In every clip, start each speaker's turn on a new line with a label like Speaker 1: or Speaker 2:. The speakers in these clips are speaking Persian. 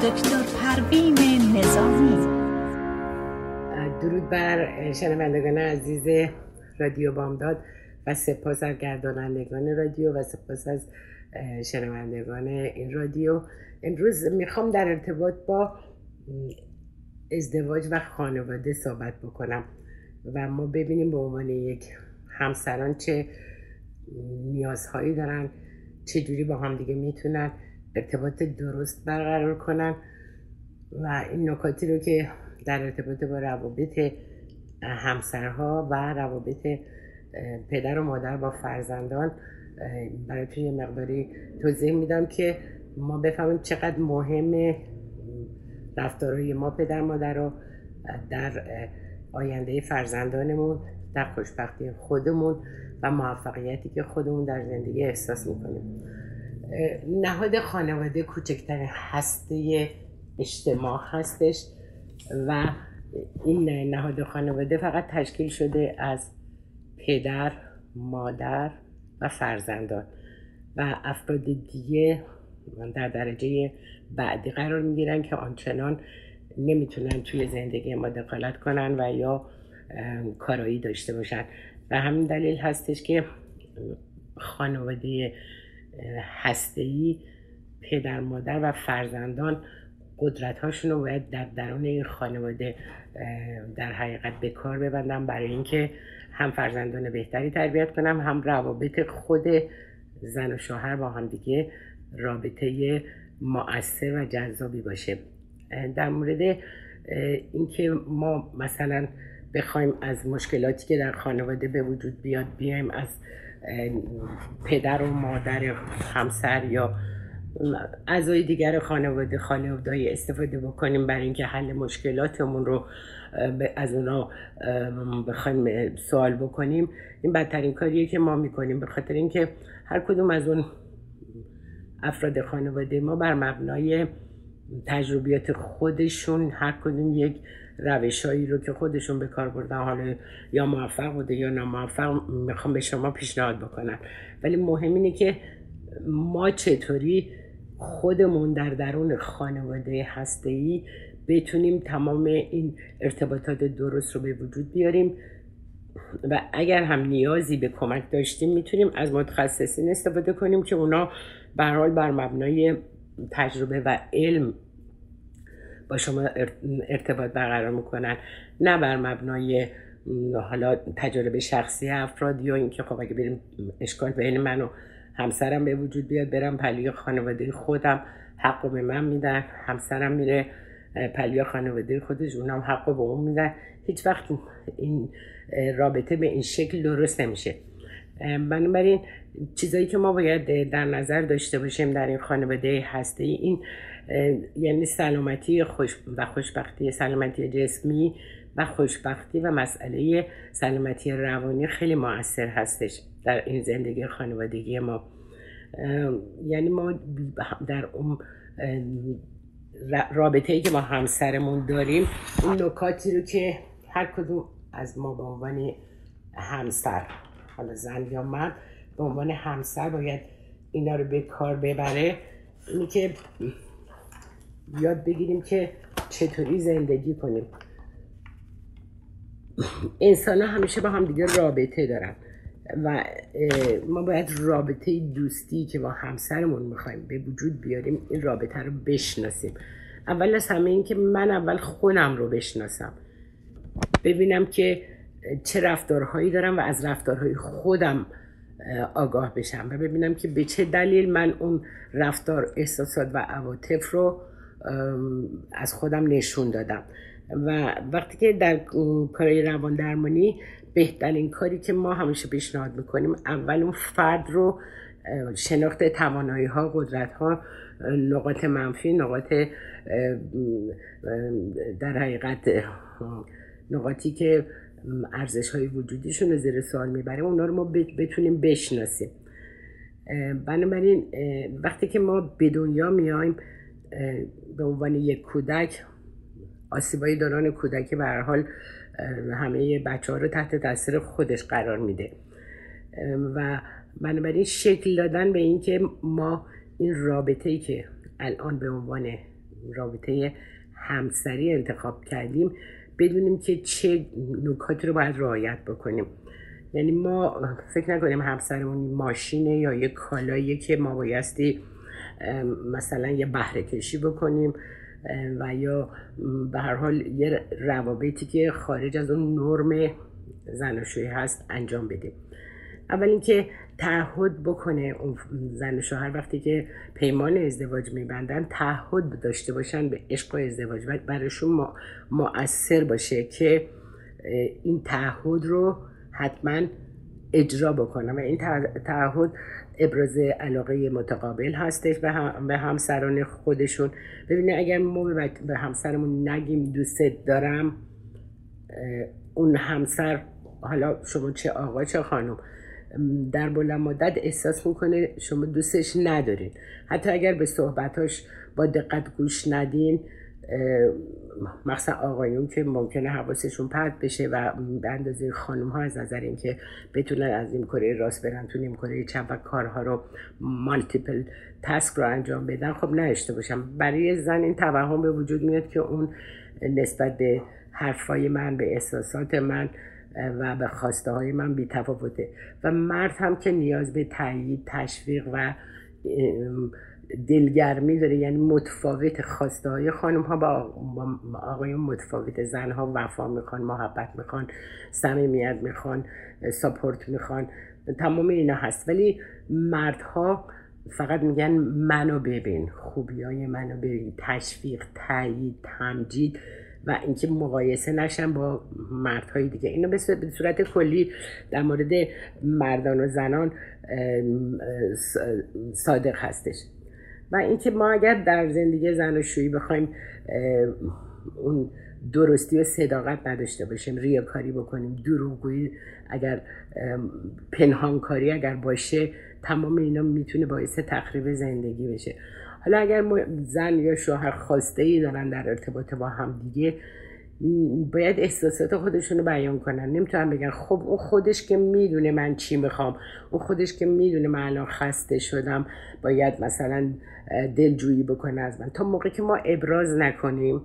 Speaker 1: دکتر پروین نظامی.
Speaker 2: درود بر شنوندگان عزیز رادیو بامداد و سپاس از گردانندگان رادیو و سپاس از شنوندگان این رادیو. امروز می‌خوام در ارتباط با ازدواج و خانواده صحبت بکنم و ما ببینیم به عنوان یک همسران چه نیازهایی دارن چه جوری با هم دیگه می‌تونن ارتباط درست برقرار کنن و این نکاتی رو که در ارتباط با روابط همسرها و روابط پدر و مادر با فرزندان براتون یه مقداری توضیح میدم که ما بفهمیم چقدر مهمه رفتارهای ما پدر مادر رو در آینده فرزندانمون در خوشبختی خودمون و موفقیتی که خودمون در زندگی احساس می‌کنیم. نهاد خانواده کوچکترین هسته اجتماع هستش و این نهاد خانواده فقط تشکیل شده از پدر، مادر و فرزندان و افراد دیگه در درجه بعدی قرار می‌گیرن که آنچنان نمی‌تونن توی زندگی ما دخالت کنن و یا کارایی داشته باشن. و همین دلیل هستش که خانواده هستهی پدر مادر و فرزندان قدرت هاشون رو باید در درون این خانواده در حقیقت به کار ببندم برای اینکه هم فرزندان بهتری تربیت کنم هم روابط خود زن و شوهر با هم دیگه رابطه مؤثر و جذابی باشه. در مورد اینکه ما مثلا بخوایم از مشکلاتی که در خانواده به وجود بیاد بیایم از پدر و مادر همسر یا اعضای دیگر خانواده خانواده استفاده بکنیم برای اینکه حل مشکلاتمون رو از اونا بخوایم سوال بکنیم. این بدترین کاریه که ما می‌کنیم. به خاطر اینکه هر کدوم از اون افراد خانواده ما بر مبنای تجربیات خودشون هر کدوم یک روشهایی رو که خودشون به کار بردن حالا یا موفق بوده یا ناموفق می‌خوام به شما پیشنهاد بکنم. ولی مهم اینه که ما چطوری خودمون در درون خانواده هسته بتونیم تمام این ارتباطات درست رو به وجود بیاریم و اگر هم نیازی به کمک داشتیم می‌تونیم از متخصصین استفاده کنیم که اونا به حال بر مبنای تجربه و علم با شما ارتباط برقرار می‌کنن. نه بر مبنای حالا تجربه شخصی افراد یا اینکه خب اگه بریم اشکال بین من و همسرم به وجود بیاد برم پلی خانواده خودم حق به من میدن همسرم میره پلی خانواده خودش اونم حق به اون میدن. هیچ وقت این رابطه به این شکل درست نمیشه. بنابراین چیزایی که ما باید در نظر داشته باشیم در این خانواده هسته این یعنی سلامتی خوش و خوشبختی سلامتی جسمی و خوشبختی و مسئله سلامتی روانی خیلی موثر هستش در این زندگی خانوادگی ما. یعنی ما در اون رابطه ای که ما همسرمون داریم اون نکاتی رو که هر کدوم از ما به عنوان همسر حالا زن یا مرد به عنوان همسر باید اینا رو به کار ببره اینی که یاد بگیریم که چطوری زندگی کنیم. انسان ها همیشه با هم دیگه رابطه دارن و ما باید رابطه دوستی که با همسرمون می‌خوایم به وجود بیاریم این رابطه رو بشناسیم. اول از همه این که من اول خودم رو بشناسم. ببینم که چه رفتارهایی دارم و از رفتارهای خودم آگاه بشم و ببینم که به چه دلیل من اون رفتار احساسات و عواطف رو از خودم نشون دادم. و وقتی که در کارهای روان درمانی بهترین کاری که ما همیشه پیشنهاد می‌کنیم اول اون فرد رو شناخت توانایی ها قدرت ها نقاط منفی نقاط در حقیقت نقاطی که ارزش های وجودیشون رو زیر سوال می‌بریم اونا رو ما بتونیم بشناسیم. بنابراین وقتی که ما به دنیا میایم به عنوان یک کودک آسیبای دوران کودکی به هر حال همه بچه ها رو تحت تاثیر خودش قرار میده. و بنابراین شکل دادن به اینکه ما این رابطه ای که الان به عنوان رابطه همسری انتخاب کردیم بدونیم که چه نکاتی رو باید رعایت بکنیم. یعنی ما فکر نکنیم همسرمون ماشینه یا یه کالاییه که ما بایستی مثلا یه بهره کشی بکنیم و یا به هر حال یه روابطی که خارج از اون نرم زناشویی هست انجام بدیم اول اینکه تعهد بکنه اون زن و شوهر وقتی که پیمان ازدواج میبندن تعهد داشته باشن به عشق و ازدواج. و براشون مؤثر باشه که این تعهد رو حتما اجرا بکنم و این تعهد ابراز علاقه متقابل هستش به, هم، به همسران خودشون. ببینید اگر ما به همسرمون نگیم دوست دارم اون همسر حالا شما چه آقا چه خانم در بلند مدت احساس می‌کنه شما دوستش ندارین. حتی اگر به صحبتاش با دقت گوش ندین مخصوصا آقایون که ممکنه حواسشون پرت بشه و به اندازه خانم ها از نظر اینکه بتونن از این کره راست برن تو نیم کره چپ و کارها رو مالتیپل تسک رو انجام بدن خب نشته باشم. برای زن این توهم به وجود میاد که اون نسبت به حرفای من به احساسات من و به خواسته های من بی تفاوته و مرد هم که نیاز به تایید تشویق و دلگرمی داره یعنی متفاوت خواسته های خانم ها با آقایون متفاوت زن ها وفا می‌خوان محبت می‌خوان صمیمیت می‌خوان ساپورت می‌خوان تمام اینا هست. ولی مردها فقط میگن منو ببین خوبی های منو ببین تشویق تایید تمجید و اینکه مقایسه نشن با مردهای دیگه. اینو به صورت کلی در مورد مردان و زنان صادق هستش. و اینکه ما اگر در زندگی زن و شویی بخوایم اون درستی و صداقت نداشته باشیم ریاکاری بکنیم دروغگویی اگر پنهانکاری اگر باشه تمام اینا می‌تونه باعث تخریب زندگی بشه. حالا اگر زن یا شوهر خواسته ای دارن در ارتباط با هم دیگه باید احساسات خودشون رو بیان کنن. نمی‌تونن بگن خب اون خودش که می‌دونه من چی می‌خوام اون خودش که می‌دونه من الان خسته شدم باید مثلا دلجویی بکنه از من. تا موقعی که ما ابراز نکنیم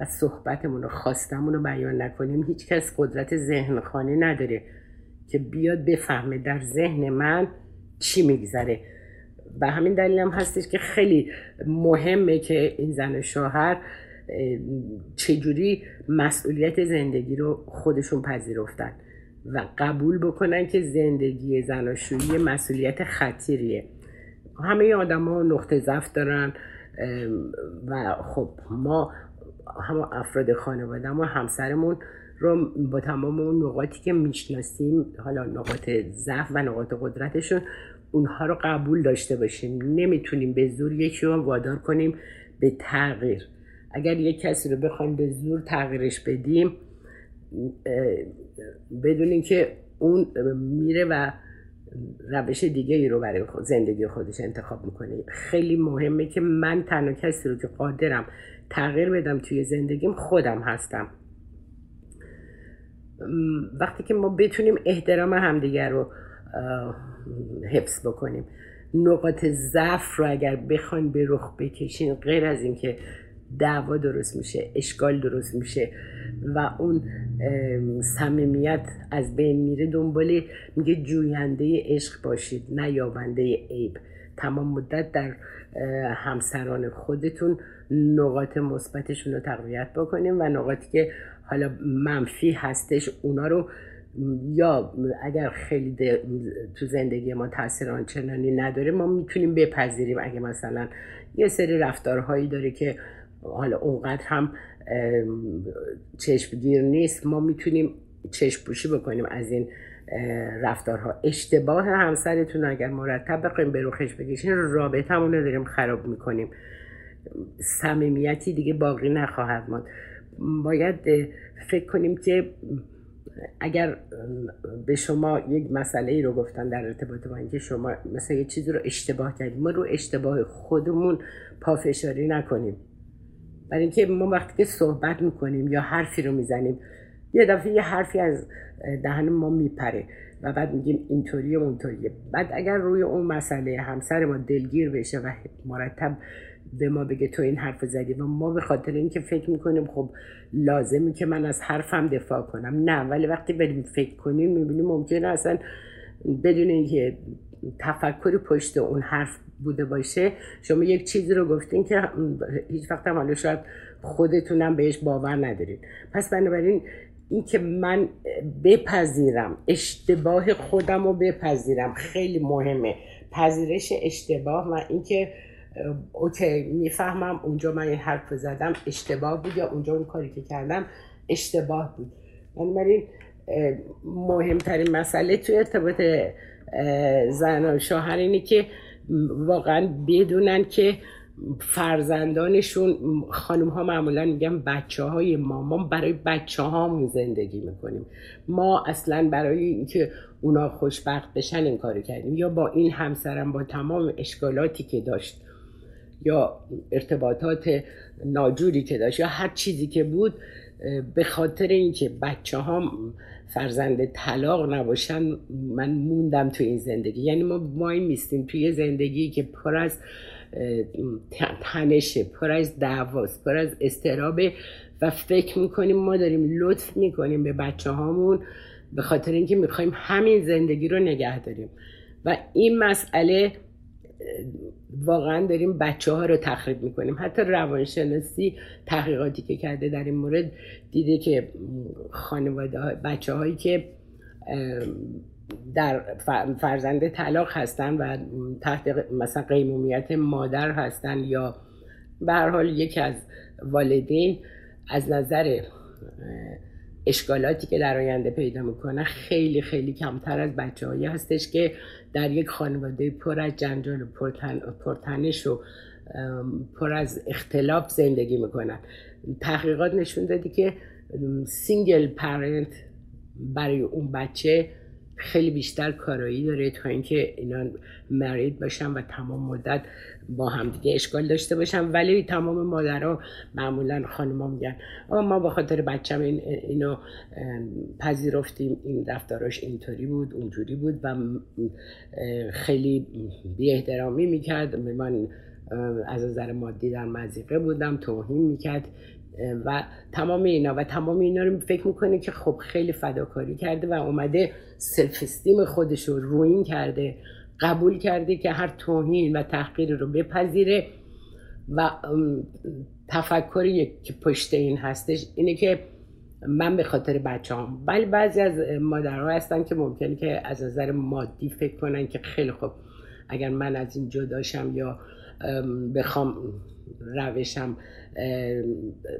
Speaker 2: و صحبتمون رو خواستمون رو بیان نکنیم هیچ کس قدرت ذهن خانه نداره که بیاد بفهمه در ذهن من چی میگذره. و همین دلیل هم هستش که خیلی مهمه که این زن و شوهر چجوری مسئولیت زندگی رو خودشون پذیرفتن و قبول بکنن که زندگی زناشویی مسئولیت خطیریه. همه آدم ها نقطه ضعف دارن و خب ما هم افراد خانواده و همسرمون رو با تمام اون نقاطی که می‌شناسیم حالا نقاط ضعف و نقاط قدرتشون اونها رو قبول داشته باشیم. نمی‌تونیم به زور یکی رو وادار کنیم به تغییر. اگر یک کسی رو بخوایم به زور تغییرش بدیم بدونیم که اون میره و روش دیگه ای رو برای زندگی خودش انتخاب می‌کنه. خیلی مهمه که من تنها کسی رو که قادرم تغییر بدم توی زندگیم خودم هستم. وقتی که ما بتونیم احترام همدیگر رو حفظ بکنیم نقاط ضعف رو اگر بخوایم به رخ بکشین غیر از اینکه دعوا درست میشه اشکال درست میشه و اون صمیمیت از بین میره. دنبال میگه جوینده عشق باشید نه یابنده عیب. تمام مدت در همسران خودتون نقاط مثبتشون رو تقویت بکنیم و نقاطی که حالا منفی هستش اونا رو یا اگر خیلی تو زندگی ما تاثیر آنچنانی نداره ما می‌تونیم بپذیریم. اگه مثلا یه سری رفتارهایی داره که حالا اونقدر هم چشمگیر نیست. ما می‌تونیم چشم پوشی بکنیم از این رفتارها. اشتباه همسرتون اگر مرتب بخوایم به روخش بکشین رابطه رو داریم خراب می‌کنیم. صمیمیتی دیگه باقی نخواهد ماند. باید فکر کنیم که اگر به شما یک مسئله ای رو گفتن در ارتباط با اینکه شما مثلا یه چیزی رو اشتباه کردیم ما رو اشتباه خودمون پافشاری نکنیم. برای اینکه ما وقتی که صحبت می‌کنیم یا حرفی رو می‌زنیم یه دفعه یه حرفی از دهن ما میپره و بعد میگیم اینطوریه اونطوریه. بعد اگر روی اون مسئله همسر ما دلگیر بشه و مرتب به ما بگه تو این حرف زدی و ما به خاطر اینکه فکر می‌کنیم خب لازمی که من از حرفم دفاع کنم. نه ولی وقتی بریم فکر کنیم می‌بینیم ممکنه اصلا بدون اینکه تفکری پشت اون حرف بوده باشه شما یک چیزی رو گفتین که هیچ وقت هم حالا شاید خودتونم بهش باور ندارین. پس بنابراین این که من بپذیرم اشتباه خودم رو بپذیرم خیلی مهمه. پذیرش اشتباه و اینکه اوکی می‌فهمم اونجا من این حرف زدم اشتباه بود یا اونجا اون کاری که کردم اشتباه بود. بنابراین مهمترین مسئله توی ارتباط زن و شوهر اینه که واقعا بدونن که فرزندانشون خانم ها معمولا میگن بچه های ما برای بچه هامون زندگی می‌کنیم. ما اصلا برای اینکه اونا خوشبخت بشن این کارو کردیم. یا با این همسرم با تمام اشکالاتی که داشت یا ارتباطات ناجوری که داشت یا هر چیزی که بود به خاطر اینکه بچه ها فرزند طلاق نباشن من موندم تو این زندگی. یعنی ما مای میستیم توی زندگی که پر از تنشه پر از دعواست پر از استرابه و فکر می‌کنیم ما داریم لطف می‌کنیم به بچه هامون به خاطر اینکه می‌خوایم همین زندگی رو نگه داریم. و این مسئله واقعا داریم بچه ها رو تخریب می‌کنیم. حتی روانشناسی تحقیقاتی که کرده در این مورد دیده که خانواده بچه هایی که در فرزند طلاق هستن و تحت مثلا قیمومیت مادر هستن یا به هر حال یکی از والدین از نظر اشکالاتی که در آینده پیدا می‌کنه خیلی خیلی کمتر از بچه هایی هستش که در یک خانواده پر از جنجال و پرتنش و پر از اختلاف زندگی می‌کنن. تحقیقات نشون دادی که single parent برای اون بچه خیلی بیشتر کارایی داره تا اینکه اینا مرید باشن و تمام مدت با همدیگه اشکال داشته باشن. ولی تمام مادرها معمولا خانما میگن ما به خاطر بچم این اینو پذیرفتیم این رفتاراش اینطوری بود اونجوری بود و خیلی بی احترامی می‌کرد. من از نظر مادی در مزیقه بودم توهین می‌کرد. و تمام اینا. و تمام اینا رو فکر می‌کنه که خب خیلی فداکاری کرده و اومده سلف استیم خودش رو روین کرده قبول کرده که هر توهین و تحقیر رو بپذیره. و تفکری که پشت این هستش اینه که من به خاطر بچه هم ولی بعضی از مادرها هستن که ممکنه که از نظر مادی فکر کنن که خیلی خوب اگر من از این جداشم یا بخوام روشم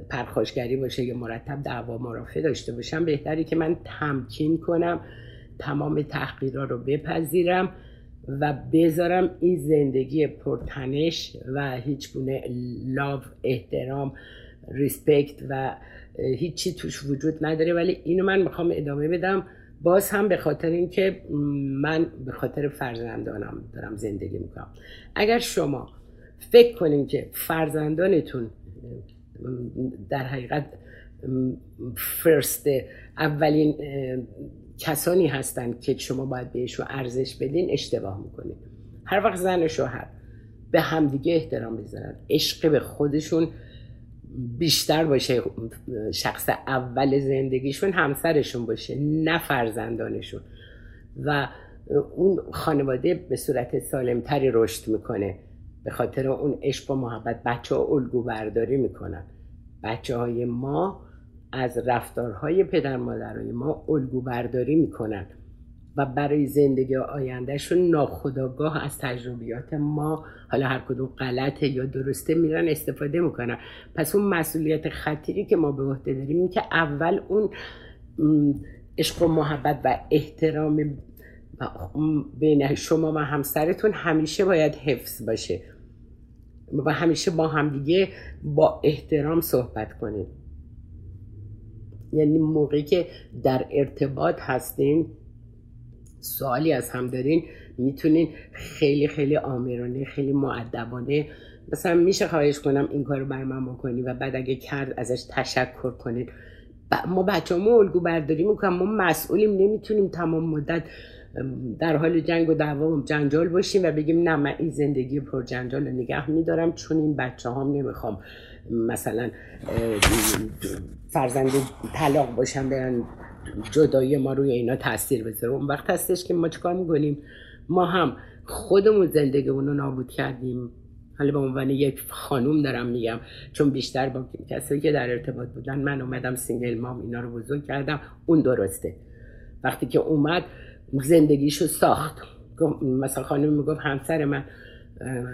Speaker 2: پرخاشگری باشه یا مرتب دعوا مرافع داشته باشم بهتری که من تمکین کنم تمام تحقیرها رو بپذیرم و بذارم این زندگی پرتنش و هیچ گونه لاو احترام ریسپکت و هیچی توش وجود نداره. ولی اینو من می‌خوام ادامه بدم. باز هم به خاطر اینکه من به خاطر فرزندانم دارم زندگی می‌کنم. اگر شما فکر کنیم که فرزندانتون در حقیقت فرست اولین کسانی هستند که شما باید بهشون ارزش بدین اشتباه می‌کنید هر وقت زن و شوهر به همدیگه احترام بذارن عشق به خودشون بیشتر باشه شخص اول زندگیشون همسرشون باشه نه فرزندانشون. و اون خانواده به صورت سالمتری رشد می‌کنه. به خاطر اون عشق و محبت بچه ها الگو برداری می‌کنن. بچه های ما از رفتارهای پدر مادرهای ما الگو برداری می‌کنن و برای زندگی آیندهشون ناخداگاه از تجربیات ما حالا هر کدوم غلطه یا درسته میرن استفاده می‌کنن. پس اون مسئولیت خطیری که ما به عهده داریم این که اول اون عشق و محبت و احترام بین شما و همسرتون همیشه باید حفظ باشه. و همیشه با همدیگه با احترام صحبت کنیم. یعنی موقعی که در ارتباط هستین سوالی از هم دارین می‌تونین خیلی خیلی آمرانه خیلی معدبانه مثلا میشه خواهش کنم این کار رو بر من بکنی و بعد اگه کرد ازش تشکر کنید ما بچه ما الگو برداری می‌کنم ما مسئولیم نمی‌تونیم تمام مدت در حال جنگ و دعوا جنجال باشیم و بگیم نه من این زندگی پر جنجال رو نگه میدارم چون این بچه هم نمی‌خوام مثلا فرزند طلاق باشن برن جدایی ما روی اینا تاثیر بذاره. اون وقت هستش که ما چکار می‌کنیم؟ ما هم خودمون زندگی رو نابود کردیم. حالا به عنوان یک خانوم دارم میگم چون بیشتر با کسایی که در ارتباط بودن من اومدم single mom اینا رو بزرگ کردم. اون درسته. وقتی که اومد زندگیشو ساخت. مثلا خانم می‌گفت همسر من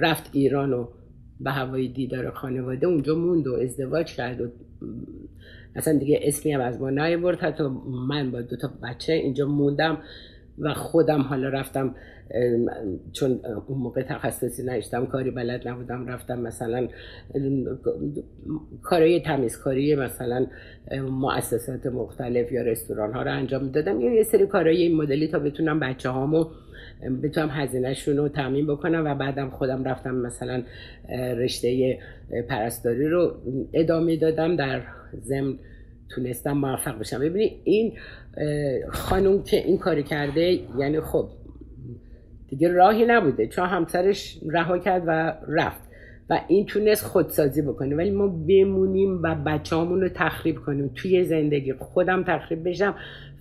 Speaker 2: رفت ایران و به هوای دیدار خانواده اونجا موند و ازدواج کرد و اصلا دیگه اسمی هم از ما نیورد حتی من با دو تا بچه اینجا موندم. و خودم حالا رفتم چون اون موقع تخصصی نشتم کاری بلد نبودم رفتم مثلا کارهای تمیزکاری مثلا مؤسسات مختلف یا رستوران ها رو انجام دادم. یا یه سری کارهای این مدلی تا بتونم بچه هامو بتونم هزینهشون رو تعمین بکنم و بعدم خودم رفتم مثلا رشته پرستاری رو ادامه دادم در ضمن تونستم موفق بشم. ببینید این خانم که این کاری کرده یعنی خب دیگه راهی نبوده. چون همسرش رها کرد و رفت. و این تونست خودسازی بکنه. ولی ما بمونیم و بچه رو تخریب کنیم. توی زندگی خودم تخریب بشم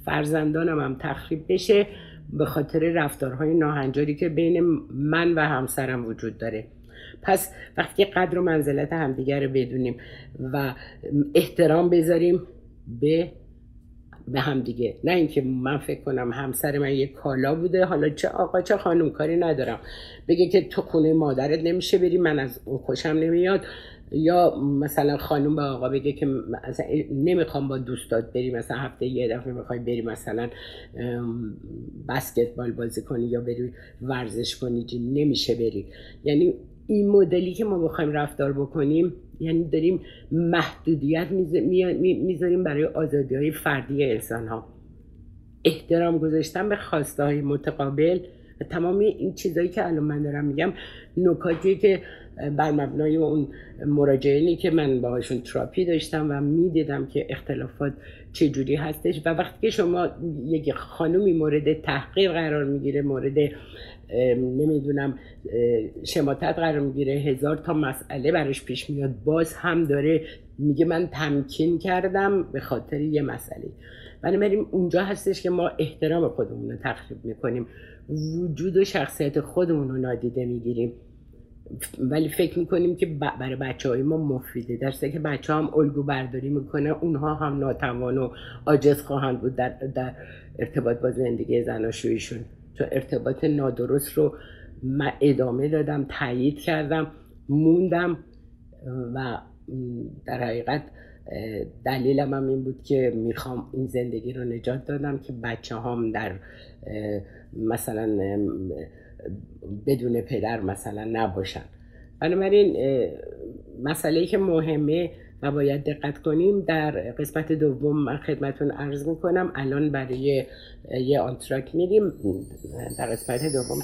Speaker 2: فرزندانم هم تخریب بشه به خاطر رفتارهای ناهنجاری که بین من و همسرم وجود داره. پس وقتی قدر و منزلت همدیگر رو بدونیم و احترام بذاریم به به هم دیگه. نه اینکه من فکر کنم همسر من یه کالا بوده. حالا چه آقا چه خانم کاری ندارم. بگه که تو خونه مادرت نمیشه بری من از اون خوشم نمیاد. یا مثلا خانم به آقا بگه که مثلا نمی‌خوام با دوستات بری مثلا هفته یه دفعه می‌خوای بری مثلا بسکتبال بازی کنی یا بری ورزش کنی نمیشه بری. یعنی این مدلی که ما بخوایم رفتار بکنیم یعنی داریم محدودیت می‌ذاریم برای آزادی های فردی انسان ها احترام گذاشتن به خواسته های متقابل و تمام این چیزهایی که الان من دارم میگم نکاتی که بر مبنای اون مراجعینی که من باهاشون تراپی داشتم و می‌دیدم که اختلافات چجوری هستش و وقتی که شما یک خانومی مورد تحقیق قرار می‌گیره مورد نمی‌دونم شماتت قرار می‌گیره هزار تا مسئله براش پیش میاد باز هم داره میگه من تمکین کردم به خاطر یه مسئله. بنابراین اونجا هستش که ما احترام خودمون رو تخریب می‌کنیم. وجود و شخصیت خودمون رو نادیده می‌گیریم. ولی فکر می‌کنیم که برای بچه های ما مفیده. درسته که بچه هم الگو برداری می‌کنه اونها هم ناتوان و عاجز خواهند بود در, در ارتباط با زندگی زناشویشون تو ارتباط نادرست رو من ادامه دادم تایید کردم موندم و در حقیقت دلیلم هم این بود که می‌خوام این زندگی رو نجات دادم که بچه هم در مثلا بدون پدر مثلا نباشن. بنابراین مسئله که مهمه و باید دقت کنیم در قسمت دوم من خدمتون عرض می‌کنم الان برای یه آنتراک میریم. در قسمت دوم.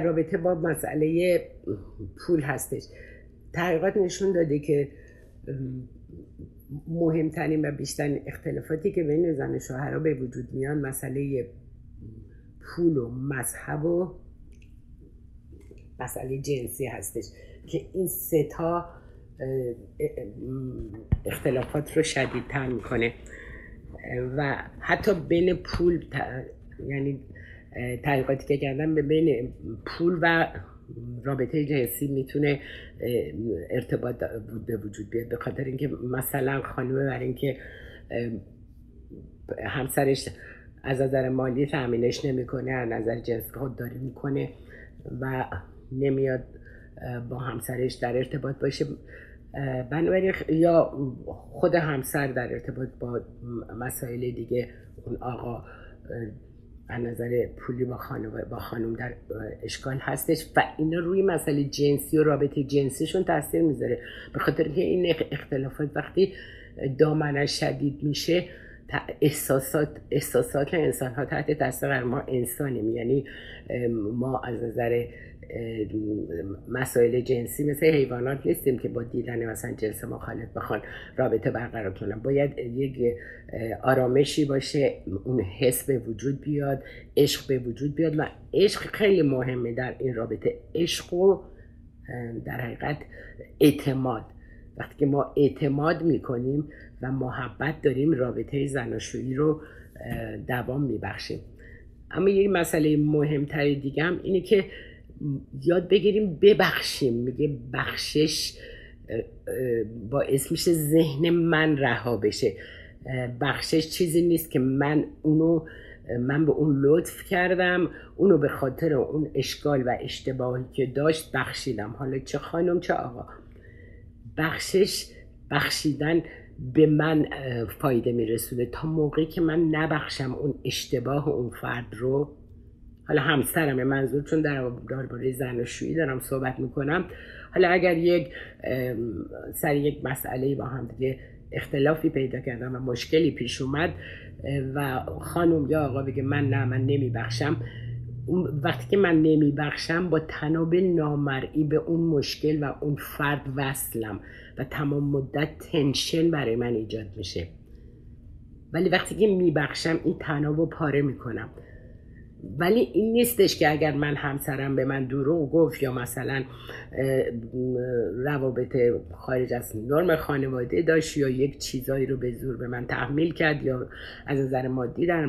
Speaker 2: در رابطه با مسئله پول هستش. تحقیقات نشون داده که مهمترین و بیشترین اختلافاتی که بین زن و شوهرها به وجود میان مسئله پول و مذهب و مسئله جنسی هستش که این سه تا اختلافات رو شدیدتر می‌کنه. و حتی بین پول یعنی تحقیقاتی که کردن به بین پول و رابطه جنسی می‌تونه ارتباط به وجود بیاد. به خاطر اینکه مثلا خانم بر اینکه همسرش از نظر مالی تامینش نمی‌کنه از نظر جنسی خودداری می‌کنه و نمیاد با همسرش در ارتباط باشه. بنابراین یا خود همسر در ارتباط با مسائل دیگه اون آقا از نظر پولی با خانم با خانم در اشکال هستش و اینا روی مسئله جنسی و رابطه جنسیشون تاثیر می‌ذاره. به خاطر که این اختلافات وقتی دامنش شدید میشه احساسات احساسات انسان ها تحت تاثیر ما انسانیم. یعنی ما از نظر مسائل جنسی مثل حیوانات نیستیم که با دیدن مثلا جنس مخالف بخوان رابطه برقرار کنن. باید یک آرامشی باشه اون حس به وجود بیاد عشق به وجود بیاد و عشق خیلی مهمه در این رابطه. عشق و در حقیقت اعتماد. وقتی که ما اعتماد می‌کنیم و محبت داریم رابطه زناشویی رو دوام میبخشیم. اما یک مسئله مهمتر دیگه هم اینه که یاد بگیریم ببخشیم. میگه بخشش باعث میشه ذهن من رها بشه. بخشش چیزی نیست که من اونو من به اون لطف کردم اونو به خاطر اون اشکال و اشتباهی که داشت بخشیدم. حالا چه خانم چه آقا. بخشش بخشیدن به من فایده میرسونه. تا موقعی که من نبخشم اون اشتباه اون فرد رو حالا همسرم منظور چون در درباره زن و شویی دارم صحبت می‌کنم. حالا اگر یک سر یک مسئله با هم دیگه اختلافی پیدا کردم و مشکلی پیش اومد و خانم یا آقا بگه من نه من نمیبخشم وقتی که من نمیبخشم با تناب نامرئی به اون مشکل و اون فرد وصلم و تمام مدت تنشن برای من ایجاد میشه. ولی وقتی که میبخشم این تناب رو پاره می‌کنم. ولی این نیستش که اگر من همسرم به من دروغ گفت یا مثلا روابط خارج از نرم خانواده داشت یا یک چیزایی رو به زور به من تحمیل کرد یا از نظر مادی در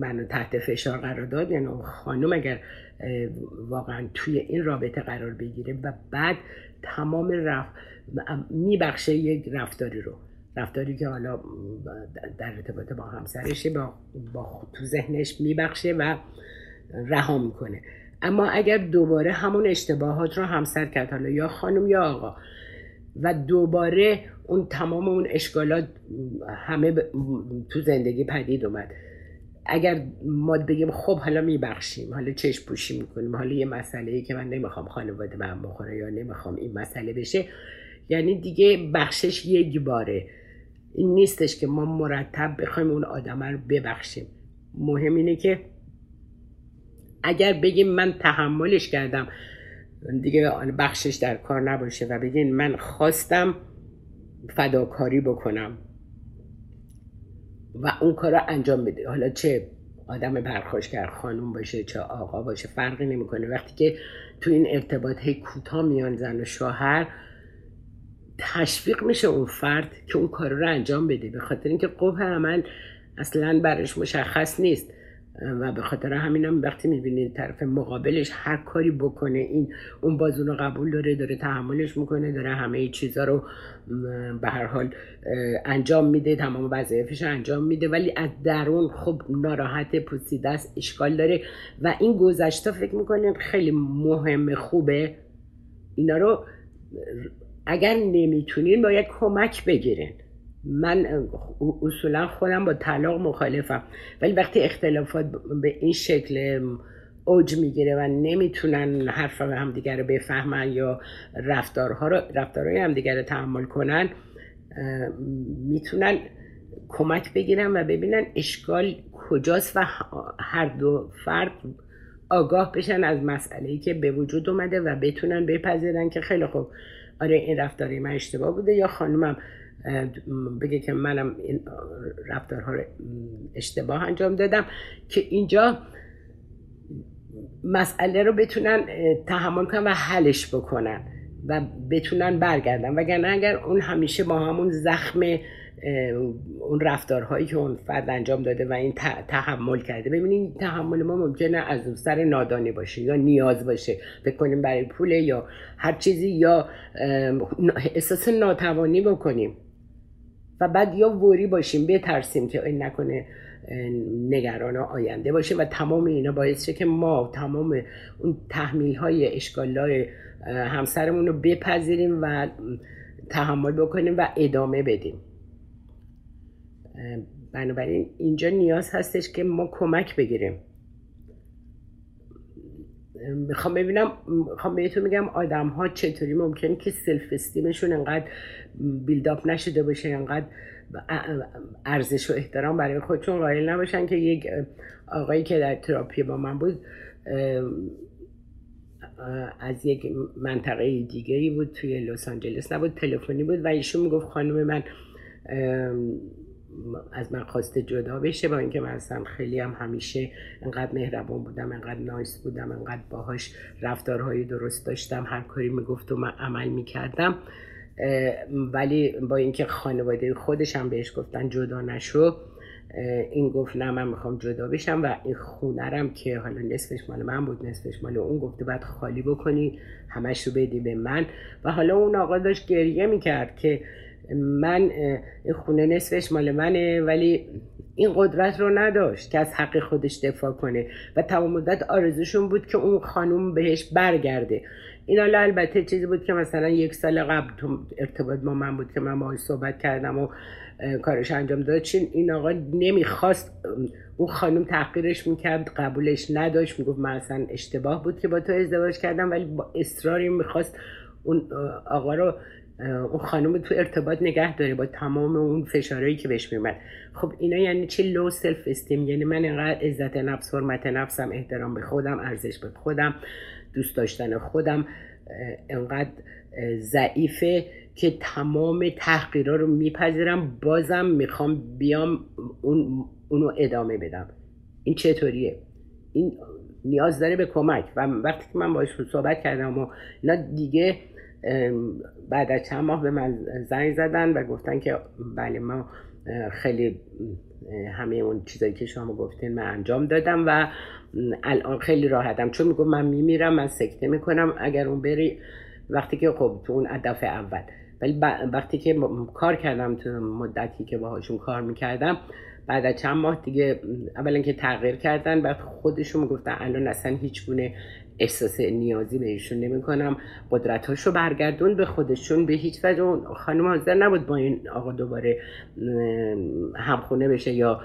Speaker 2: منو تحت فشار قرار داد یعنی خانم اگر واقعا توی این رابطه قرار بگیره و بعد تمام رفت میبخشه یک رفتاری رو. رفتاری که حالا در ارتباط با همسرشه با, با تو ذهنش میبخشه و رها می‌کنه. اما اگر دوباره همون اشتباهات رو همسر کرد حالا یا خانم یا آقا و دوباره اون تمام اون اشکالات همه تو زندگی پدید اومد. اگر ما بگیم خب حالا میبخشیم حالا چشم پوشی می‌کنیم حالا یه مسئله ای که من نمی‌خوام خانواده من بخوره یا نمی‌خوام این مسئله بشه یعنی دیگه بخشش یک باره. این نیستش که ما مرتب بخوایم اون آدم رو ببخشیم. مهم اینه که اگر بگیم من تحملش کردم دیگه بخشش در کار نباشه و بگین من خواستم فداکاری بکنم و اون کار رو انجام بده. حالا چه آدم پرخاشگر خانوم باشه چه آقا باشه فرقی نمی‌کنه. وقتی که تو این ارتباط هی کوتاه میان زن و شوهر تشویق میشه اون فرد که اون کار رو انجام بده. به خاطر اینکه قبه عمل اصلا برش مشخص نیست. و به خاطر همینم وقتی می‌بینید طرف مقابلش هر کاری بکنه این اون بازون رو قبول داره داره تحملش می‌کنه داره همه چیزا رو به هر حال انجام میده تمام وظایفش انجام میده. ولی از درون خب ناراحت پوسیده است اشکال داره. و این گذشته فکر می‌کنید خیلی مهم خوبه. اینا رو اگر نمی‌تونین باید کمک بگیرین. من اصولا خودم با طلاق مخالفم. ولی وقتی اختلافات به این شکل اوج می‌گیره و نمی‌تونن حرف همدیگر رو بفهمن یا رفتارها رو رفتارهای همدیگر رو تحمل کنن می‌تونن کمک بگیرن و ببینن اشکال کجاست و هر دو فرد آگاه بشن از مسئله ای که به وجود اومده و بتونن بپذیرن که خیلی خوب. آره این رفتاری من اشتباه بوده یا خانومم بگه که منم این رفتارها رو اشتباه انجام دادم که اینجا مسئله رو بتونن تحمل کنن و حلش بکنن. و بتونن برگردن. وگرنه اگر اون همیشه با همون زخم اون رفتارهایی که اون فرد انجام داده و این تحمل کرده. ببینید تحمل ما ممکنه از سر نادانی باشه یا نیاز باشه. فکر کنیم برای پول یا هر چیزی یا احساس ناتوانی بکنیم. و بعد یا وری باشیم بترسیم که این نکنه نگران آینده باشیم. و تمام اینا باعث شه که ما تمام اون تحمیل های اشکال های همسرمون رو بپذیریم و تحمل بکنیم و ادامه بدیم. بنابراین اینجا نیاز هستش که ما کمک بگیریم. می‌خوام ببینم می‌خوام بهتون میگم آدم ها چطوری ممکنه که سلف استیمشون انقدر بیلداپ نشده باشه انقدر ارزش و احترام برای خودشون قائل نباشن که یک آقایی که در تراپی با من بود از یک منطقه دیگه ای بود توی لس آنجلس. نبود تلفنی بود و ایشون می‌گفت خانم من از من خواسته جدا بشه با اینکه من اصلا خیلی هم همیشه انقدر مهربان بودم انقدر نایس بودم انقدر باهاش رفتارهایی درست داشتم هر کاری می‌گفت و من عمل می‌کردم. ولی با اینکه خانواده خودش هم بهش گفتن جدا نشو این گفت نه من می‌خوام جدا بشم و این خونرم که حالا نصفش مال من بود نصفش مال اون گفته باید خالی بکنی همش رو بدی به من. و حالا اون آقا داشت گریه می‌کرد که من این خونه نصفش مال منه ولی این قدرت رو نداشت که از حق خودش دفاع کنه. و تمام مدت آرزوشون بود که اون خانوم بهش برگرده. این حالا البته چیزی بود که مثلا یک سال قبل تو ارتباط با من بود که من باهاش صحبت کردم و کارش انجام داد چون این آقا نمی‌خواست اون خانم تحقیرش می‌کرد قبولش نداشت. می‌گفت من اصلا اشتباه بود که با تو ازدواج کردم ولی با اصراری می‌خواست اون آقا رو اون خانم تو ارتباط نگه داره با تمام اون فشارهایی که بهش میومد خب اینا یعنی چه low self esteem یعنی من انقدر عزت نفس حرمت نفسم احترام به خودم ارزش به خودم دوست داشتن خودم انقدر ضعیفه. که تمام تحقیرها رو میپذیرم بازم می‌خوام بیام اون اونو ادامه بدم. این چطوریه؟ این نیاز داره به کمک. و وقتی که من باش صحبت کردم و اینا دیگه بعد از چند ماه به من زنگ زدن و گفتن که بله ما خیلی همه اون چیزایی که شما گفتین من انجام دادم و الان خیلی راحتم. چون میگم من میمیرم من سکته می‌کنم اگر اون بری. وقتی که خب تو اون دفعه اول. ولی وقتی که کار کردم تو مدتی که باهاشون کار می‌کردم بعد از چند ماه دیگه اولا که تغییر کردن بعد خودشون می‌گفتن الان اصلا هیچ گونه احساس نیازی بهشون نمی‌کنم. قدرتاشو برگردون به خودشون به هیچ وجه اون خانم حاضر نبود با این آقا دوباره همخونه بشه یا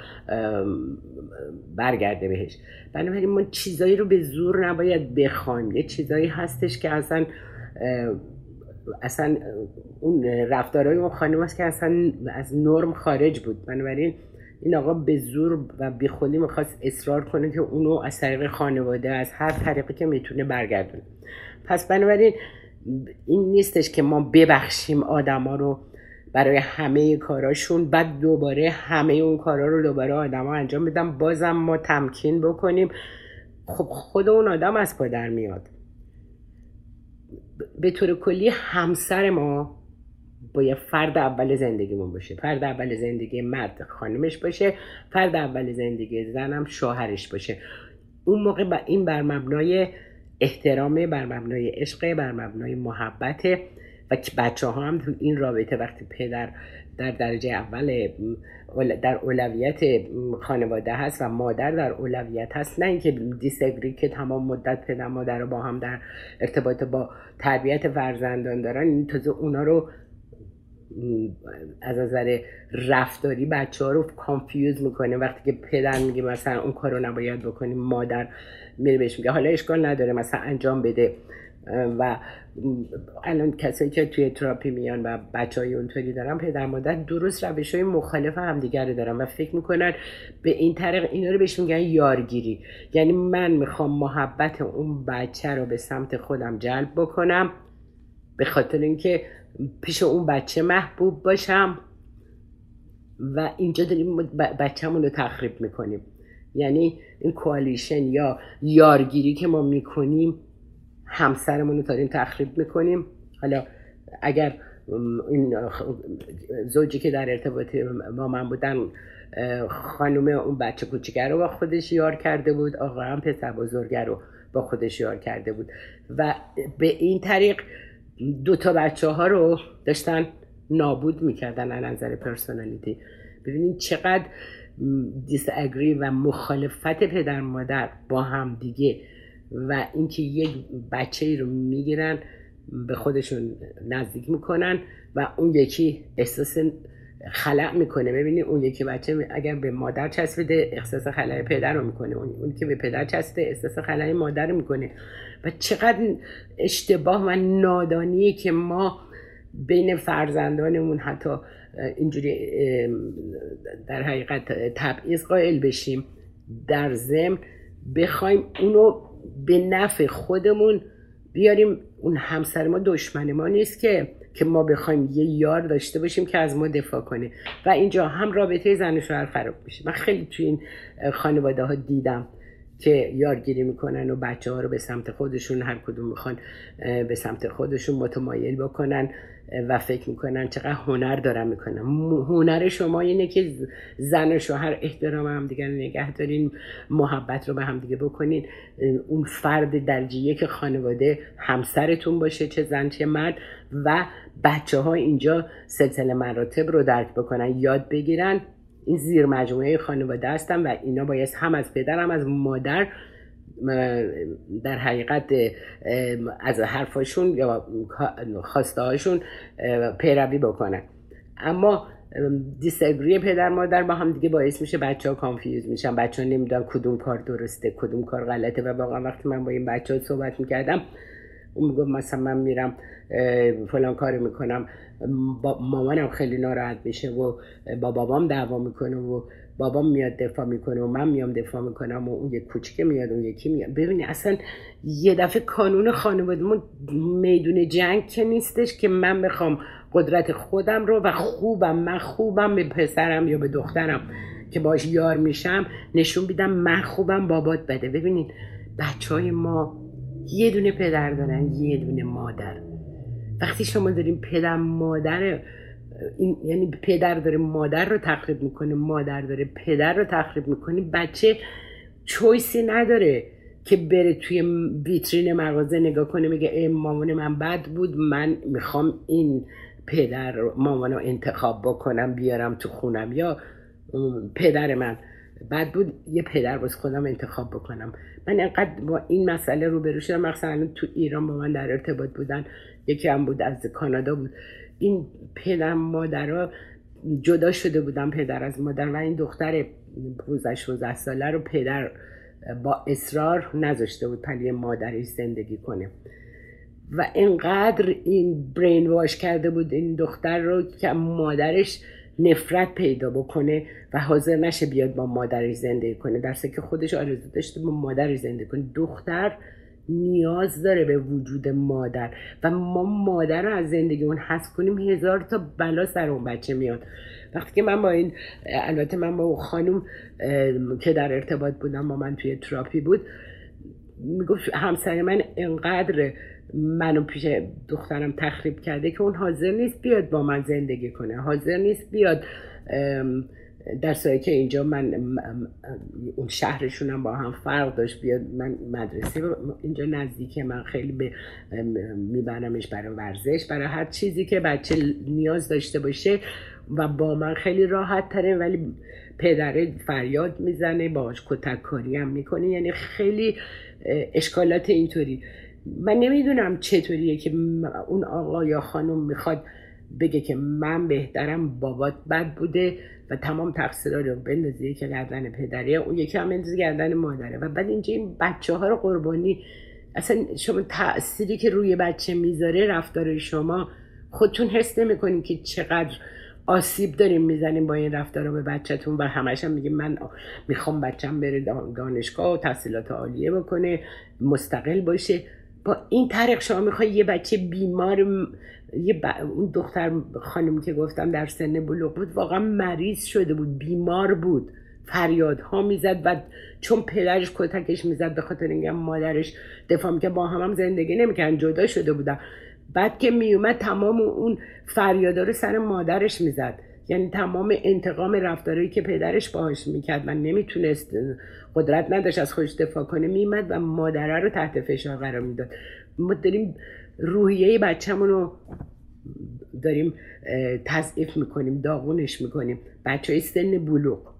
Speaker 2: برگرده بهش. بنابراین ما چیزایی رو به زور نباید بخوایم. یه چیزایی هستش که اصلا اصلا اون رفتارهای اون خانم هست که اصلا از نرم خارج بود. بنابراین این آقا به زور و بی خودی می‌خواست اصرار کنه که اونو از طریق خانواده از هر طریقی که می‌تونه برگردونه. پس بنابراین این نیستش که ما ببخشیم آدما رو برای همه کاراشون بعد دوباره همه اون کارا رو دوباره آدما انجام بدم بازم ما تمکین بکنیم. خب خود اون آدم از پادر میاد. به طور کلی همسر ما باید فرد اول زندگیمون باشه. فرد اول زندگی مرد خانمش باشه. فرد اول زندگی زنم شوهرش باشه. اون موقع با این بر مبنای احترامه بر مبنای عشق بر مبنای محبته و بچه ها هم تو این رابطه وقتی پدر در درجه اول در اولویت خانواده هست و مادر در اولویت هست. نه اینکه disagree ی که تمام مدت پدر مادر رو با هم در ارتباط با تربیت فرزندان دارن. این تازه اونا رو از نظر رفتاری بچه ها رو confuse می‌کنه. وقتی که پدر میگه مثلا اون کار رو نباید بکنیم مادر میره بهش میگه حالا اشکال نداره مثلا انجام بده. و الان کسایی که توی تراپی میان و بچه های اونطوری دارن پدر مادر درست روش های مخالف همدیگه دارن و فکر می‌کنن به این طریق اینا رو بهش میگن یارگیری. یعنی من می‌خوام محبت اون بچه رو به سمت خودم جلب بکنم به خاطر اینکه پیش اون بچه محبوب باشم و اینجا داریم بچهمون رو تخریب می‌کنیم. یعنی این کوالیشن یا یارگیری که ما می‌کنیم همسرمون رو داریم تخریب می‌کنیم. حالا اگر این زوجی که در ارتباط با من بودن خانم اون بچه کوچیکه رو با خودش یار کرده بود آقا هم پسر بزرگه رو با خودش یار کرده بود. و به این طریق دو تا بچه ها رو داشتن نابود می‌کردن از نظر پرسونالیتی. ببینید چقدر دیس اگری و مخالفت پدر مادر با هم دیگه و اینکه یک بچه ای رو می‌گیرن به خودشون نزدیک می‌کنن و اون یکی احساس خلع می‌کنه. ببینید اون یکی بچه اگر به مادر چسبیده احساس خلع پدر رو می‌کنه. اون که به پدر چسبیده احساس خلع مادر رو می‌کنه. و چقدر اشتباه و نادانیه که ما بین فرزندانمون حتی اینجوری در حقیقت تبعیض قائل بشیم. در ضمن بخوایم اونو به نفع خودمون بیاریم. اون همسر ما دشمن ما نیست که که ما بخوایم یه یار داشته باشیم که از ما دفاع کنه. و اینجا هم رابطه زن و شوهر خراب میشه. من خیلی تو این خانواده ها دیدم که یارگیری می‌کنن و بچه ها رو به سمت خودشون هر کدوم می‌خوان به سمت خودشون متمایل بکنن. و فکر می‌کنن چقدر هنر دارن می‌کنن. هنر شما اینه که زن و شوهر احترام هم دیگر نگه دارین محبت رو به هم دیگه بکنین. اون فرد درجه یک خانواده همسرتون باشه چه زن چه مرد و بچه ها اینجا سلسله مراتب رو درک بکنن یاد بگیرن. این زیر مجموعه خانواده هستن و اینا باید هم از پدر هم از مادر در حقیقت از حرفاشون یا خواسته هاشون پیروی بکنن. اما دیسگری پدر مادر با هم دیگه باعث میشه بچه ها کانفیوز میشن. بچه ها نمی‌دونن کدوم کار درسته کدوم کار غلطه و واقعا وقتی من با این بچه ها صحبت می‌کردم اون می‌گفت مثلا من میرم فلان کار می‌کنم. با مامانم خیلی ناراحت میشه و با بابام دعوا می‌کنه و بابام میاد دفاع می‌کنه و من میام دفاع می‌کنم و اون یک کوچیکه میاد اون یکی میاد. ببینی اصلا یه دفعه کانون خانوادهمون میدون جنگ که نیستش که من بخوام قدرت خودم رو و خوبم من خوبم به پسرم یا به دخترم که باش یار میشم نشون بیدم من خوبم بابات بده. ببینید بچه های ما یه دونه پدر دارن یه دونه مادر. وقتی شما داریم پدر مادر این یعنی پدر داره مادر رو تخریب می‌کنه مادر داره پدر رو تخریب می‌کنه بچه چویسی نداره که بره توی ویترین مغازه نگاه کنه میگه ای مامان من بد بود من می‌خوام این پدر مامان رو انتخاب بکنم بیارم تو خونم. یا پدر من بد بود یه پدر باز خودم انتخاب بکنم. من انقدر با این مسئله رو شدم. مثلا تو ایران با من در ارتباط بودن. یکی هم بود از کانادا بود. این پدر مادرها جدا شده بودن پدر از مادر و این دختر 15 16 ساله رو پدر با اصرار نذاشته بود پلی مادرش زندگی کنه. و اینقدر این برین واش کرده بود این دختر رو که مادرش نفرت پیدا بکنه و حاضر نشه بیاد با مادرش زندگی کنه. در که خودش آرزو داشته با مادرش زندگی کنه. دختر نیاز داره به وجود مادر. و ما مادر رو از زندگی اون حس کنیم هزار تا بلا سر اون بچه میاد. وقتی که من با این البته من با خانم که در ارتباط بودم با من توی تراپی بود می‌گفت همسر من انقدر منو پیش دخترم تخریب کرده که اون حاضر نیست بیاد با من زندگی کنه. حاضر نیست بیاد در صورتی که اینجا من اون شهرشونم با هم فرق داشت بیاد من مدرسه اینجا نزدیک من خیلی به میبرمش برای ورزش برای هر چیزی که بچه نیاز داشته باشه و با من خیلی راحت تره ولی پدره فریاد می‌زنه باش کتک کاری هم می‌کنه یعنی خیلی اشکالات اینطوری. من نمی‌دونم چطوریه که اون آقا یا خانم می‌خواد بگه که من بهترم بابات بد بوده. و تمام تقصیرها رو بندازه که گردن پدره اون یکی هم بندازه گردن مادره. و بعد اینجا این بچه ها رو قربانی اصلا شما تأثیری که روی بچه می‌ذاره رفتار شما خودتون حس نمی‌کنین که چقدر آسیب داریم می‌زنیم با این رفتار به بچهتون و همش هم میگیم من می‌خوام بچم بره دانشگاه و تحصیلات عالیه بکنه مستقل باشه. با این طریق شما می‌خوای یه بچه بیمار یه اون دختر خانمی که گفتم در سن بلوغ بود واقعا مریض شده بود بیمار بود. فریادها می‌زد و چون پدرش کتکش می‌زد به خاطر اینکه مادرش دفاع می‌کرد با هم, هم زندگی نمی‌کردن جدا شده بودن. بعد که میومد تمام اون فریادا رو سر مادرش می‌زد. یعنی تمام انتقام رفتارهایی که پدرش باهاش می‌کرد من نمی‌تونست قدرت نداشت از خودش دفاع کنه میمد و مادره رو تحت فشار قرار می‌داد. ما داریم روحیه بچه‌مون رو داریم تضعیف می‌کنیم داغونش می‌کنیم. بچه های سن بلوغ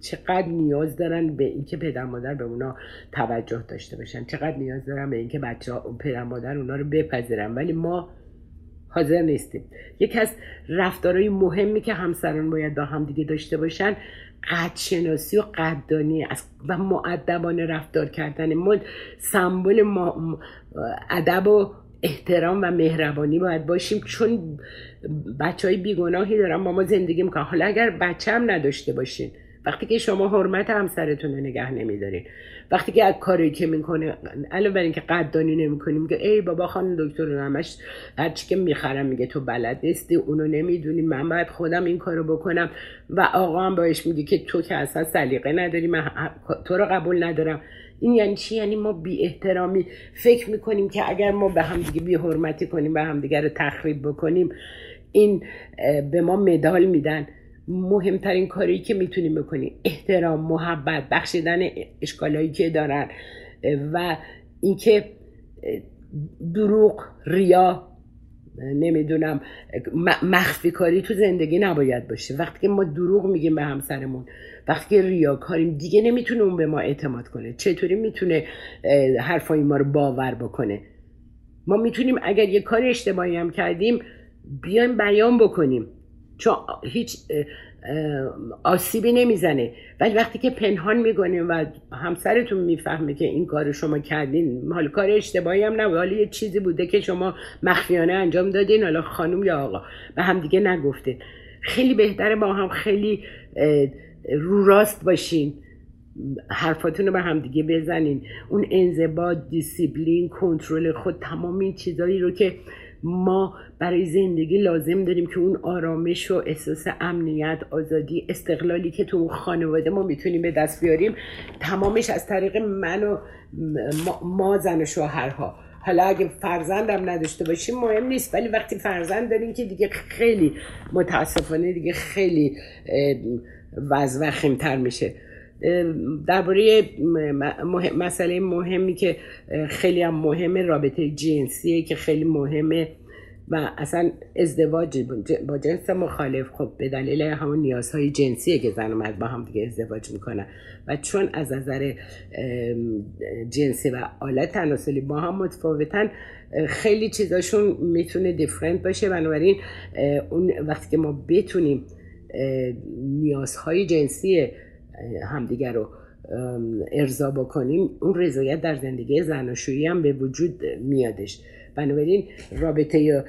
Speaker 2: چقدر نیاز دارن به اینکه پدر مادر به اونا توجه داشته باشن؟ چقدر نیاز دارن به اینکه بچه پدر مادر اونا رو بپذیرن؟ ولی ما حاضر نیستیم. یکی از رفتارهای مهمی که همسران باید با هم دیگه داشته باشن قدشناسی و قدردانی و معدبانه رفتار کردن. ما سمبل ادب و احترام و مهربانی باید باشیم. چون بچه های بیگناهی دارن با ما زندگی می‌کنن. حالا اگر بچه هم نداشته باشین وقتی که شما حرمت همسرتون رو نگه نمیدارین. وقتی که از کاری که می‌کنه علاوه بر اینکه قدردانی نمی‌کنیم میگه ای بابا خانم دکتر همش هرچی که می‌خرم میگه تو بلد نیستی اونو نمی‌دونی من باید خودم این کارو بکنم. و آقا هم باش میگه که تو که اصلا سلیقه نداری من تو رو قبول ندارم. این یعنی چی؟ یعنی ما بی احترامی فکر می‌کنیم که اگر ما به هم دیگه بی حرمتی کنیم به هم دیگه رو تخریب بکنیم این به ما مدال میدن. مهمترین کاری که می‌تونیم بکنیم. احترام محبت بخشیدن اشکالایی که دارن و اینکه دروغ ریا نمی‌دونم مخفی کاری تو زندگی نباید باشه. وقتی که ما دروغ میگیم به همسرمون وقتی که ریاکاریم دیگه نمی‌تونه اون به ما اعتماد کنه. چطوری می‌تونه حرفای ما رو باور بکنه؟ ما می‌تونیم اگر یه کار اشتباهی هم کردیم بیایم بیان بکنیم. چون هیچ آسیبی نمی‌زنه. ولی وقتی که پنهان می‌کنیم و همسرتون می‌فهمه که این کار شما کردین حال کار اشتباهی هم نبود. حالا یه چیزی بوده که شما مخفیانه انجام دادین حالا خانم یا آقا. به هم دیگه نگفتین. خیلی بهتره با هم خیلی رو راست باشین. حرفاتون رو به هم دیگه بزنین. اون انضباط دیسیپلین کنترل خود تمام این چیزایی رو که ما برای زندگی لازم داریم که اون آرامش و احساس امنیت آزادی استقلالی که تو خانواده ما می‌تونیم به دست بیاریم تمامش از طریق من و ما زن و شوهرها. حالا اگه فرزندم نداشته باشیم مهم نیست ولی وقتی فرزند داریم که دیگه خیلی متاسفانه دیگه خیلی وضع وخیمتر میشه. درباره مسئله مهمی که خیلی هم مهمه رابطه جنسیه که خیلی مهمه و اصلا ازدواج با جنس مخالف خب به دلیل همون نیازهای جنسیه که زن و مرد با هم دیگه ازدواج می‌کنن. و چون از نظر جنسی و آلت تناسلی با هم متفاوتن خیلی چیزاشون می‌تونه دیفرنت باشه. بنابراین اون وقتی که ما بتونیم نیازهای جنسی همدیگر رو ارضا بکنیم اون رضایت در زندگی زناشویی هم به وجود میادش. بنابراین رابطه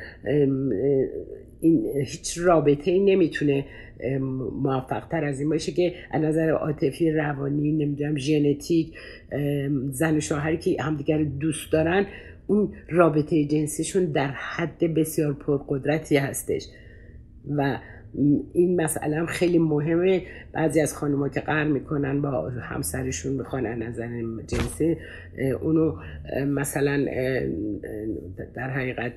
Speaker 2: این هیچ رابطه ای نمی‌تونه موفق تر از این باشه که از نظر عاطفی روانی نمی‌دونم ژنتیک زن و شوهری که همدیگر دوست دارن اون رابطه جنسیشون در حد بسیار پرقدرتی هستش. و این مسئله هم خیلی مهمه. بعضی از خانمها که قهر می‌کنن با همسرشون می‌خوان نظر جنسی اونو مثلا در حقیقت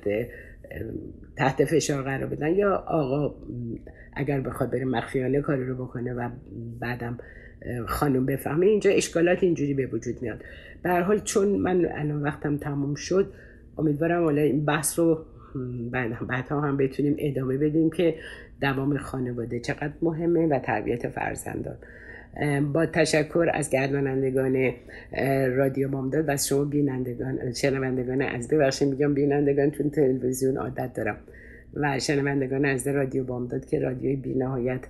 Speaker 2: تحت فشار قرار بدن. یا آقا اگر بخواد بره مخفیانه کاری رو بکنه و بعدم خانم بفهمه اینجا اشکالات اینجوری به وجود میاد. به حال چون من الان وقتم تموم شد امیدوارم حالا این بحث رو بعدها هم بتونیم ادامه بدیم که دوام خانواده. چقدر مهمه و تربیت فرزندان. با تشکر از گردانندگان رادیو بامداد و از شما بینندگان شنوندگان از ببخشید میگم بینندگان چون تلویزیون عادت دارم. و شنوندگان از رادیو بامداد که رادیوی بینهایت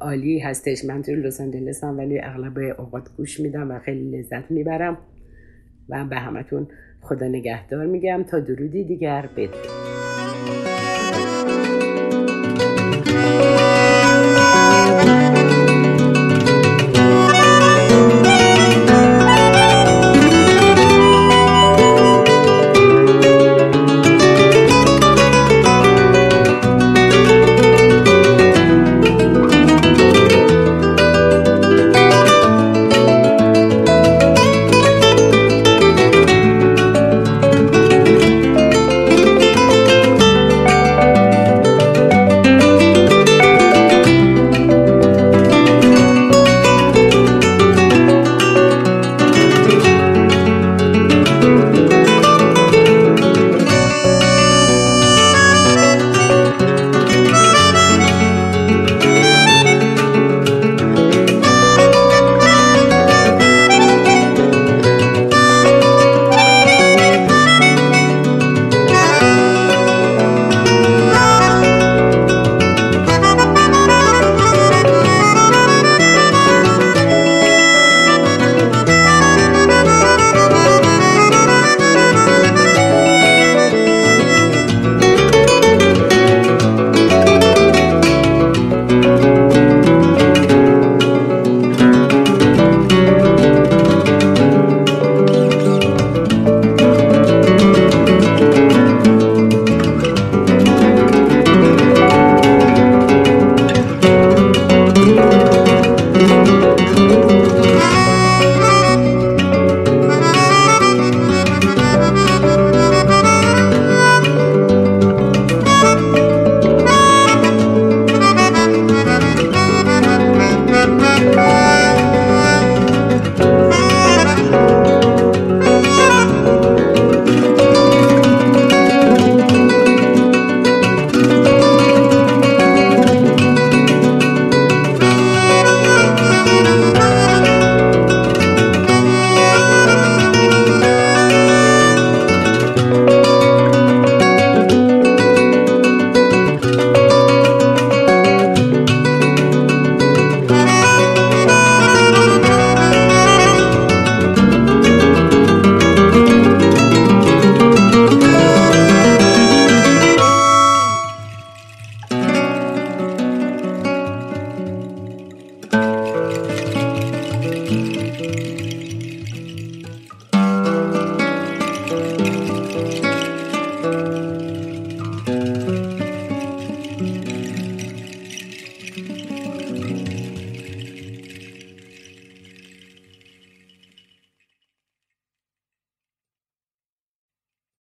Speaker 2: عالی هستش. من توی لس آنجلس هم ولی اغلب اوقات گوش میدم و خیلی لذت می‌برم. و به همتون خدا نگهدار میگم. تا درودی دیگر بدرود.